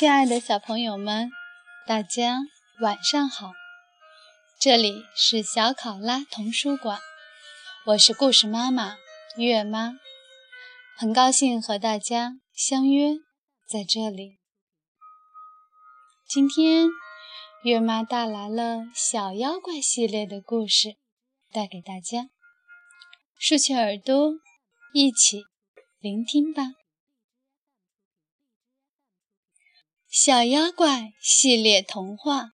亲爱的小朋友们，大家晚上好！这里是小考拉童书馆，我是故事妈妈月妈，很高兴和大家相约在这里。今天月妈带来了小妖怪系列的故事，带给大家，竖起耳朵，一起聆听吧。小妖怪系列童话，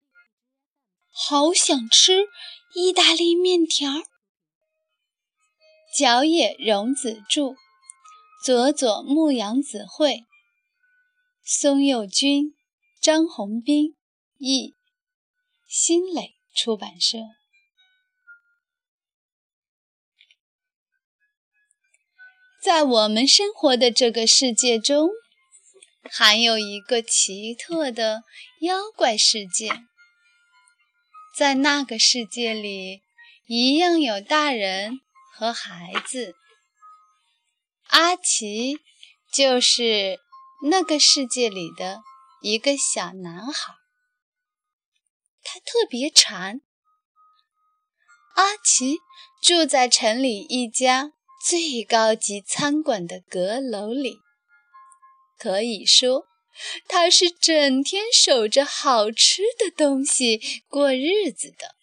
好想吃意大利面条。角野荣子著，佐佐木阳子绘，松佑君、张宏斌译，新蕾出版社。在我们生活的这个世界中。还有一个奇特的妖怪世界，在那个世界里，一样有大人和孩子。阿奇就是那个世界里的一个小男孩，他特别馋。阿奇住在城里一家最高级餐馆的阁楼里。可以说，他是整天守着好吃的东西过日子的。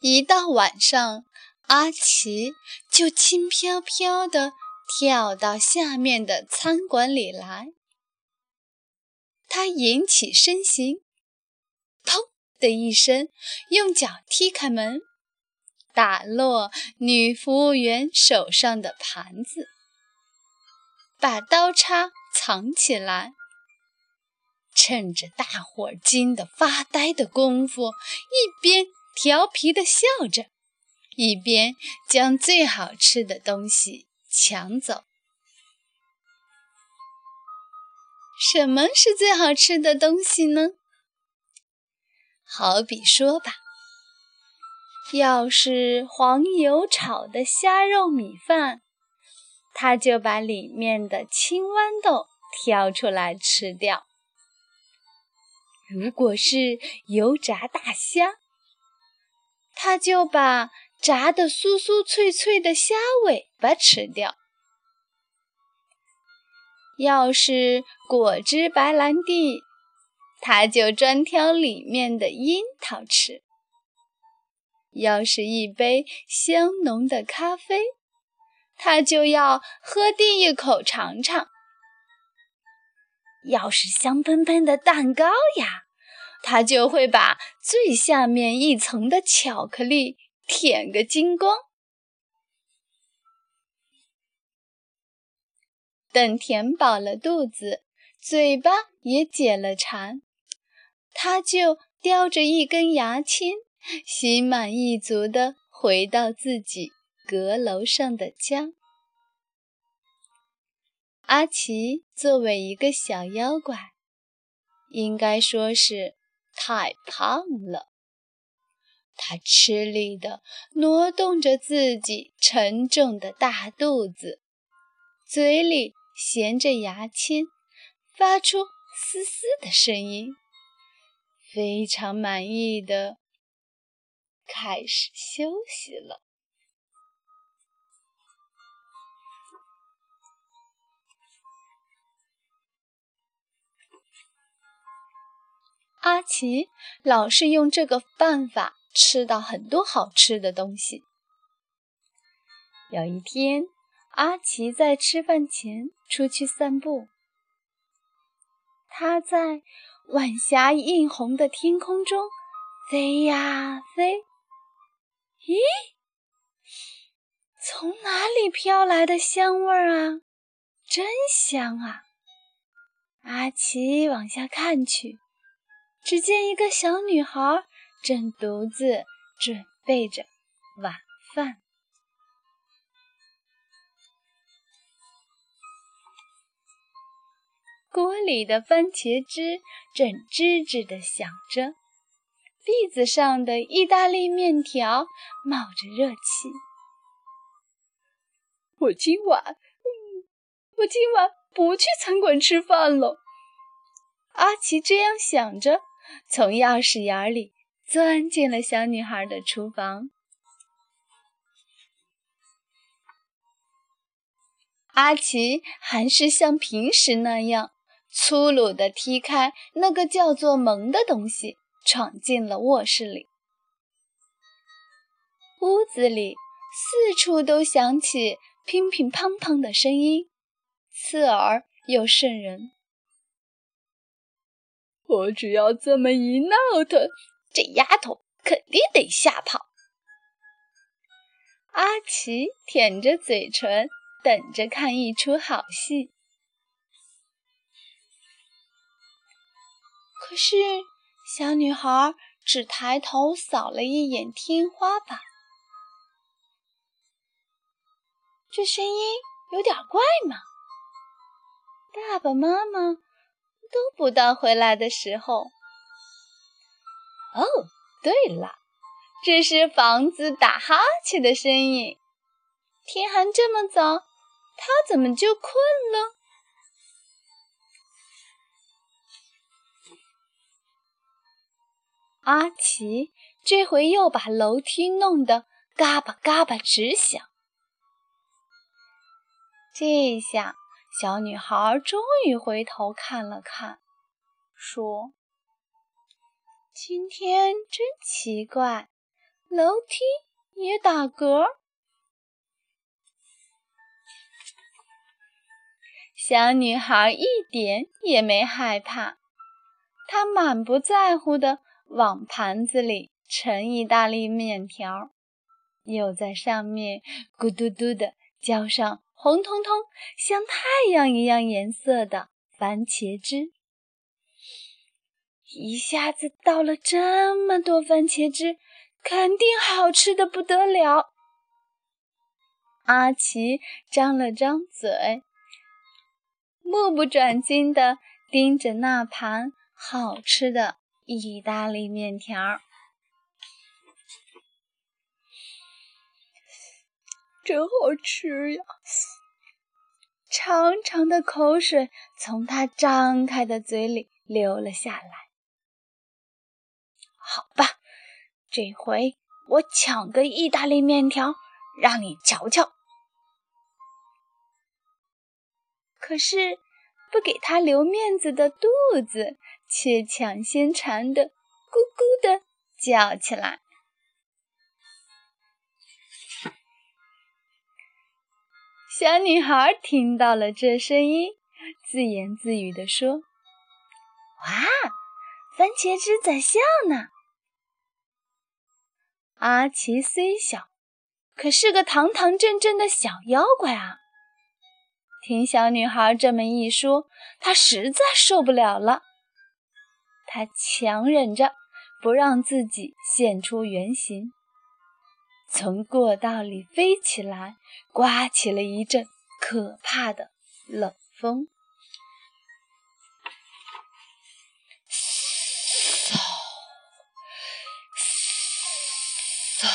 一到晚上，阿奇就轻飘飘地跳到下面的餐馆里来。他引起身形，砰的一声，用脚踢开门。打落女服务员手上的盘子，把刀叉藏起来。趁着大伙惊得发呆的功夫，一边调皮地笑着，一边将最好吃的东西抢走。什么是最好吃的东西呢？好比说吧。要是黄油炒的虾肉米饭，他就把里面的青豌豆挑出来吃掉；如果是油炸大虾，他就把炸的酥酥脆脆的虾尾巴吃掉；要是果汁白兰地，他就专挑里面的樱桃吃。要是一杯香浓的咖啡，他就要喝第一口尝尝；要是香喷喷的蛋糕呀，他就会把最下面一层的巧克力舔个精光。等填饱了肚子，嘴巴也解了馋，他就叼着一根牙签。心满意足地回到自己阁楼上的家。阿奇作为一个小妖怪，应该说是太胖了。他吃力地挪动着自己沉重的大肚子，嘴里衔着牙签，发出嘶嘶的声音，非常满意的。开始休息了。阿奇老是用这个办法吃到很多好吃的东西。有一天，阿奇在吃饭前出去散步，他在晚霞映红的天空中飞呀飞。咦，从哪里飘来的香味儿啊？真香啊！阿奇往下看去，只见一个小女孩正独自准备着晚饭，锅里的番茄汁正吱吱地响着。篦子上的意大利面条冒着热气。我今晚，我今晚不去餐馆吃饭了。阿奇这样想着，从钥匙眼里钻进了小女孩的厨房。阿奇还是像平时那样粗鲁地踢开那个叫做门的东西，闯进了卧室里。屋子里四处都响起乒乒乓乓的声音，刺耳又瘆人。我只要这么一闹腾，这丫头肯定得吓跑。阿奇舔着嘴唇，等着看一出好戏。可是，小女孩只抬头扫了一眼天花板。这声音有点怪嘛！爸爸妈妈都不到回来的时候。哦，对了，这是房子打哈欠的声音。天还这么早，他怎么就困了？阿奇这回又把楼梯弄得嘎巴嘎巴直响。这下，小女孩终于回头看了看，说：“今天真奇怪，楼梯也打嗝。”小女孩一点也没害怕，她满不在乎的往盘子里盛意大利面条，又在上面咕嘟嘟地浇上。红彤彤、像太阳一样颜色的番茄汁，一下子倒了这么多番茄汁，肯定好吃的不得了。阿奇张了张嘴，目不转睛地盯着那盘好吃的意大利面条。真好吃呀！长长的口水从他张开的嘴里流了下来。好吧，这回我抢个意大利面条让你瞧瞧。可是不给他留面子的肚子却抢先馋的咕咕的叫起来。小女孩听到了这声音，自言自语地说：“哇，番茄汁在笑呢！”阿奇虽小，可是个堂堂正正的小妖怪啊！听小女孩这么一说，他实在受不了了。他强忍着不让自己现出原形。从过道里飞起来，刮起了一阵可怕的冷风。嗖嗖，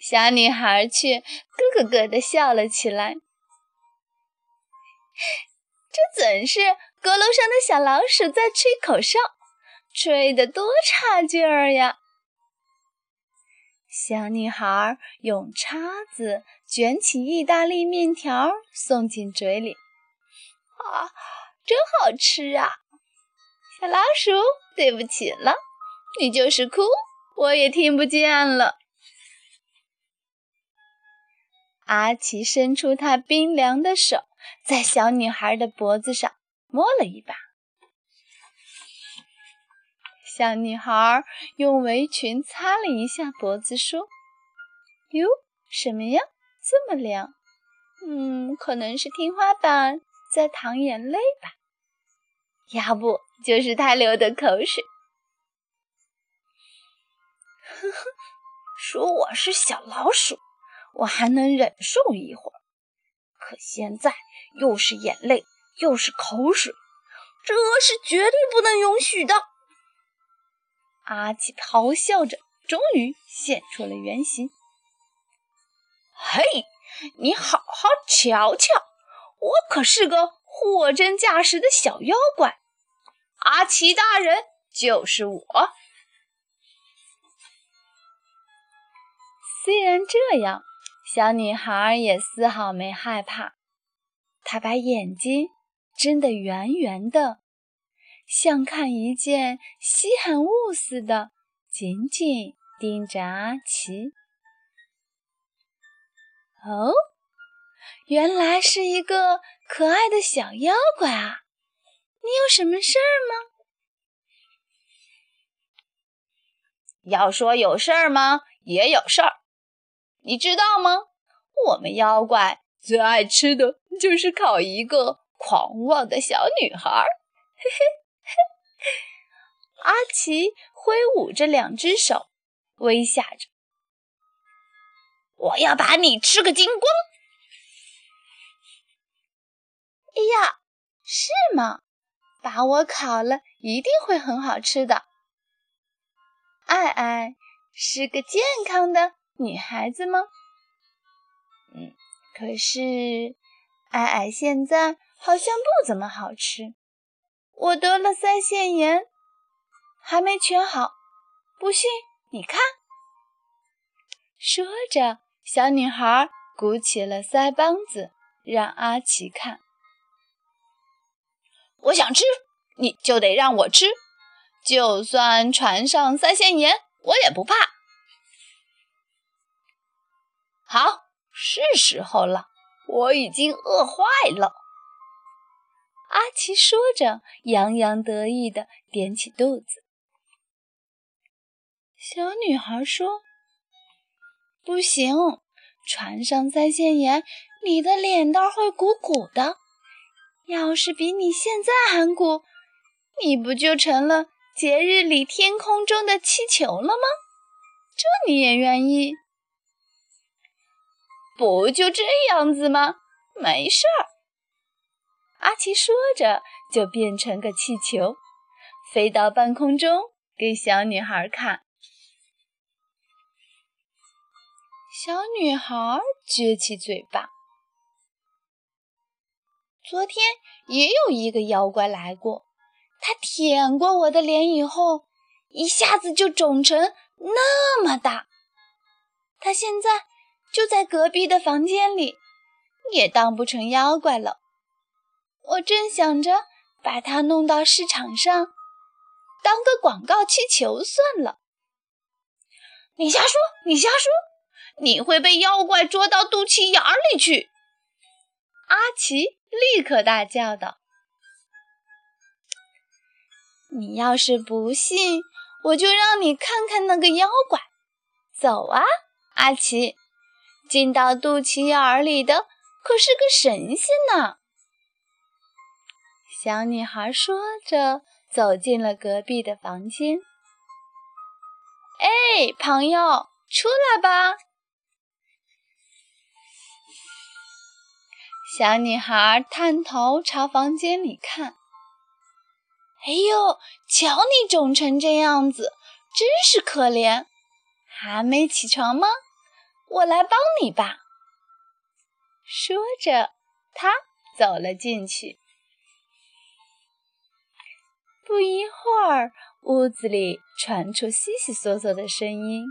小女孩却咯咯咯地笑了起来。这准是阁楼上的小老鼠在吹口哨，吹得多差劲儿呀！小女孩用叉子卷起意大利面条，送进嘴里。啊，真好吃啊！小老鼠，对不起了，你就是哭，我也听不见了。阿奇伸出他冰凉的手，在小女孩的脖子上摸了一把。小女孩用围裙擦了一下脖子，说：“哟，什么呀？这么凉？嗯，可能是天花板在淌眼泪吧，要不就是他流的口水。”呵呵，说我是小老鼠，我还能忍受一会儿，可现在又是眼泪又是口水，这是绝对不能允许的。阿奇咆哮着，终于现出了原形。嘿，你好好瞧瞧，我可是个货真价实的小妖怪，阿奇大人就是我。虽然这样，小女孩也丝毫没害怕。她把眼睛睁得圆圆的，像看一件稀罕物似的，紧紧盯着阿奇。哦，原来是一个可爱的小妖怪啊！你有什么事儿吗？要说有事儿吗？也有事儿。你知道吗？我们妖怪最爱吃的就是烤一个狂妄的小女孩。嘿嘿嘿！阿奇挥舞着两只手，微笑着：“我要把你吃个精光！”哎呀，是吗？把我烤了，一定会很好吃的。爱爱是个健康的。女孩子吗？嗯，可是矮矮现在好像不怎么好吃。我得了腮腺炎，还没全好。不信你看。说着，小女孩鼓起了腮帮子，让阿奇看。我想吃，你就得让我吃，就算船上腮腺炎，我也不怕。好，是时候了，我已经饿坏了。阿奇说着，洋洋得意地点起肚子。小女孩说：“不行，船上腮腺炎，你的脸蛋会鼓鼓的。要是比你现在还鼓，你不就成了节日里天空中的气球了吗？这你也愿意？”不就这样子吗？没事儿。阿奇说着，就变成个气球，飞到半空中，给小女孩看。小女孩撅起嘴巴。昨天也有一个妖怪来过，他舔过我的脸以后，一下子就肿成那么大。他现在。就在隔壁的房间里，也当不成妖怪了。我正想着把它弄到市场上，当个广告气球算了。你瞎说！你瞎说！你会被妖怪捉到肚脐眼里去！阿奇立刻大叫道：“你要是不信，我就让你看看那个妖怪。走啊，阿奇！”进到肚脐眼儿里的可是个神仙呢。小女孩说着，走进了隔壁的房间。哎，朋友，出来吧！小女孩探头朝房间里看。哎呦，瞧你肿成这样子，真是可怜。还没起床吗？我来帮你吧。说着，他走了进去。不一会儿，屋子里传出悉悉嗦嗦的声音。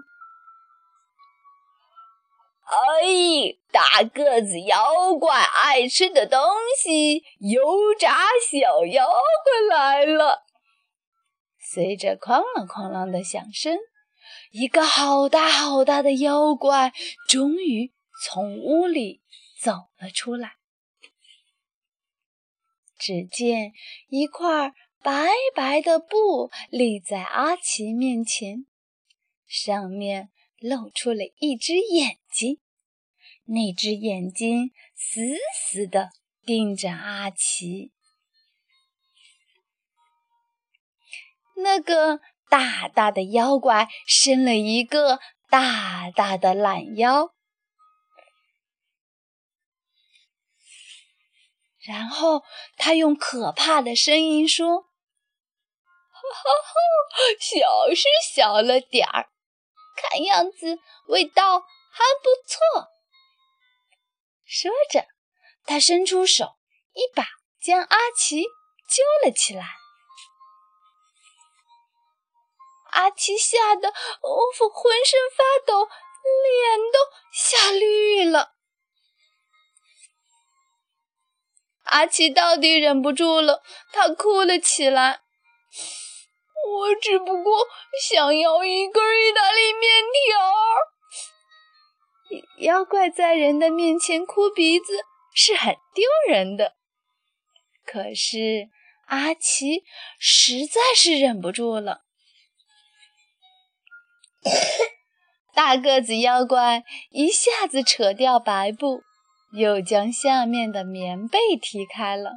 哎，大个子妖怪爱吃的东西，油炸小妖怪来了！随着哐啷哐啷的响声。一个好大好大的妖怪终于从屋里走了出来。只见一块白白的布立在阿奇面前，上面露出了一只眼睛，那只眼睛死死地盯着阿奇。那个。大大的妖怪伸了一个大大的懒腰，然后他用可怕的声音说：“哈哈，小是小了点儿，看样子味道还不错。说着，他伸出手，一把将阿奇揪了起来。阿奇吓得我，浑身发抖，脸都吓绿了。阿奇到底忍不住了，他哭了起来。我只不过想要一根意大利面条。妖怪在人的面前哭鼻子是很丢人的，可是阿奇实在是忍不住了。大个子妖怪一下子扯掉白布，又将下面的棉被踢开了。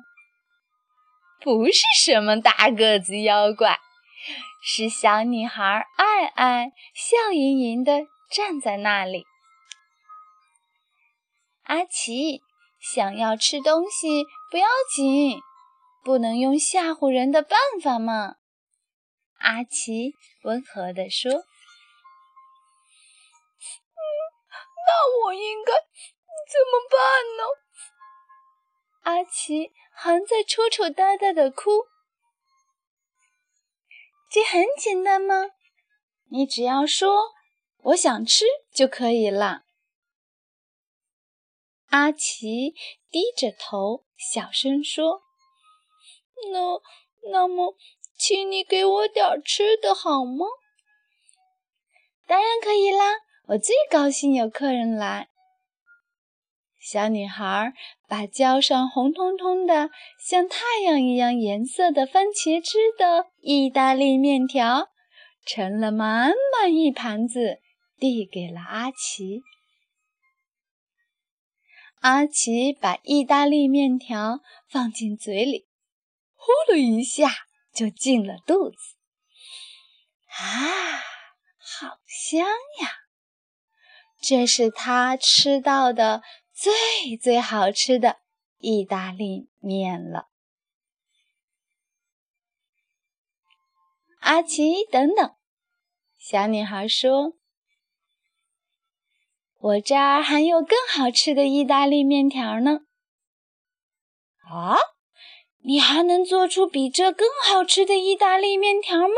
不是什么大个子妖怪，是小女孩爱爱，笑盈盈地站在那里。阿奇想要吃东西不要紧，不能用吓唬人的办法嘛？阿奇温和地说。奇还在抽抽搭搭的哭。这很简单吗？你只要说“我想吃”就可以了。阿奇低着头，小声说：“那那么，请你给我点吃的好吗？”当然可以啦。我最高兴有客人来。小女孩把浇上红彤彤的、像太阳一样颜色的番茄汁的意大利面条，盛了满满一盘子，递给了阿奇。阿奇把意大利面条放进嘴里，呼噜一下就进了肚子。啊，好香呀！这是他吃到的最最好吃的意大利面了。阿奇，等等！小女孩说：“我这儿还有更好吃的意大利面条呢。”啊，你还能做出比这更好吃的意大利面条吗？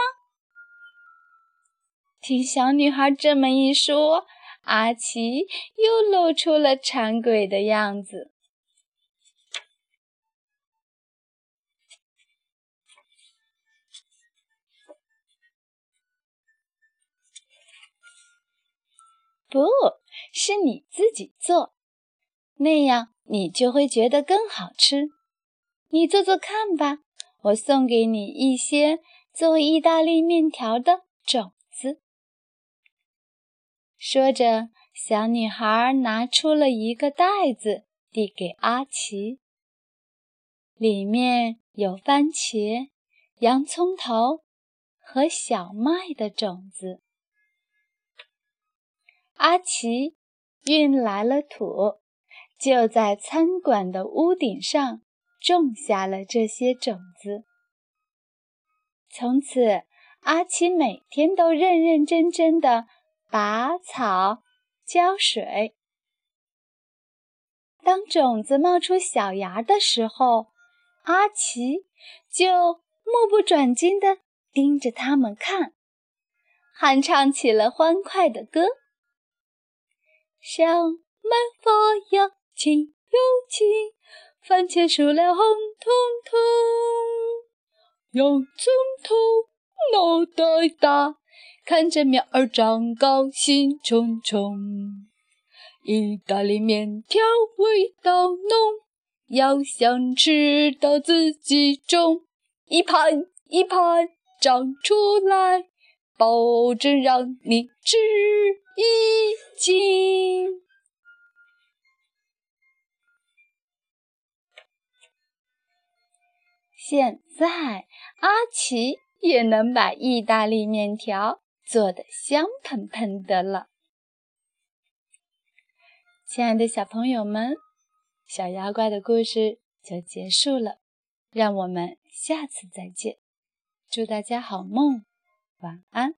听小女孩这么一说。阿奇又露出了馋鬼的样子。不是你自己做，那样你就会觉得更好吃。你做做看吧，我送给你一些做意大利面条的种。说着，小女孩拿出了一个袋子，递给阿奇。里面有番茄、洋葱头和小麦的种子。阿奇运来了土，就在餐馆的屋顶上种下了这些种子。从此，阿奇每天都认认真真的。拔草、浇水。当种子冒出小芽的时候，阿奇就目不转睛地盯着它们看，还唱起了欢快的歌：“小麦发芽青又青，番茄熟了红彤彤，洋葱头脑袋大。”看着苗儿长高，兴冲冲。意大利面条味道浓，要想吃到自己种，一盘一盘长出来，保证让你吃一斤。现在阿奇也能把意大利面条。做的香喷喷的了，亲爱的小朋友们，小妖怪的故事就结束了，让我们下次再见，祝大家好梦，晚安。